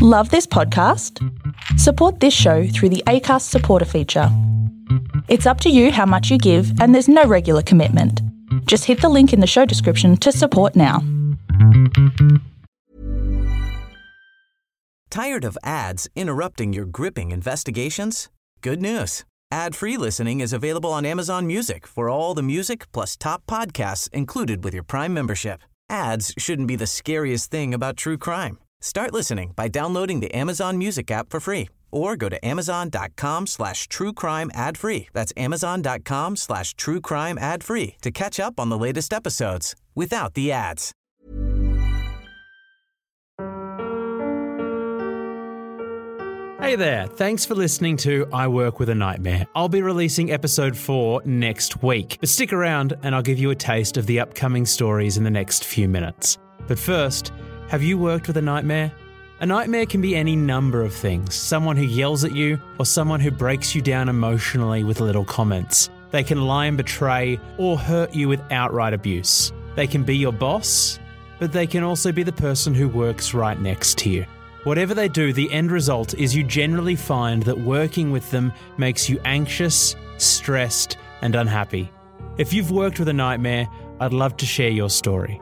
Love this podcast? Support this show through the ACAST supporter feature. It's up to you how much you give, and there's no regular commitment. Just hit the link in the show description to support now. Tired of ads interrupting your gripping investigations? Good news. Ad-free listening is available on Amazon Music for all the music plus top podcasts included with your Prime membership. Ads shouldn't be the scariest thing about true crime. Start listening by downloading the Amazon Music app for free or go to amazon.com slash true crime ad free. That's amazon.com slash true crime ad free to catch up on the latest episodes without the ads. Hey there, thanks for listening to I Work with a Nightmare. I'll be releasing episode 4 next week, but stick around and I'll give you a taste of the upcoming stories in the next few minutes. But first, have you worked with a nightmare? A nightmare can be any number of things someone who yells at you, or someone who breaks you down emotionally with little comments. They can lie and betray, or hurt you with outright abuse. They can be your boss, but they can also be the person who works right next to you. Whatever they do, the end result is you generally find that working with them makes you anxious, stressed, and unhappy. If you've worked with a nightmare, I'd love to share your story.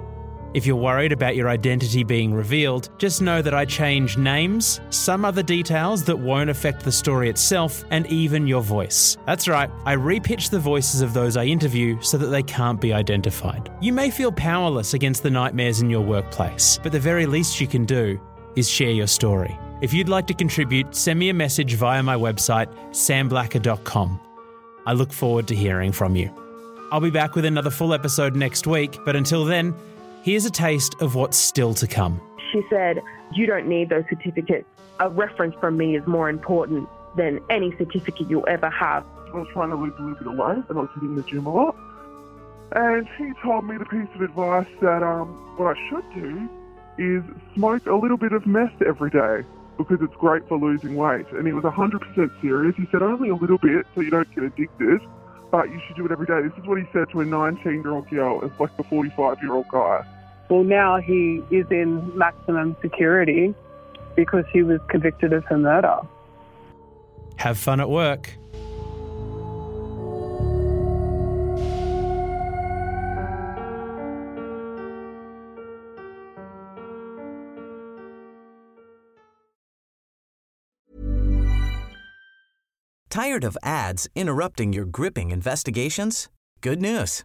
If you're worried about your identity being revealed, just know that I change names, some other details that won't affect the story itself, and even your voice. That's right, I repitch the voices of those I interview so that they can't be identified. You may feel powerless against the nightmares in your workplace, but the very least you can do is share your story. If you'd like to contribute, send me a message via my website, samblacker.com. I look forward to hearing from you. I'll be back with another full episode next week, but until then, here's a taste of what's still to come. She said, You don't need those certificates. A reference from me is more important than any certificate you'll ever have. I was trying to live a little bit of life and I was hitting the gym a lot. And he told me the piece of advice that um, what I should do is smoke a little bit of meth every day because it's great for losing weight. And he was 100% serious. He said only a little bit so you don't get addicted, but you should do it every day. This is what he said to a 19 year old girl. It's like a 45 year old guy. Well, now he is in maximum security because he was convicted of her murder. Have fun at work. Tired of ads interrupting your gripping investigations? Good news.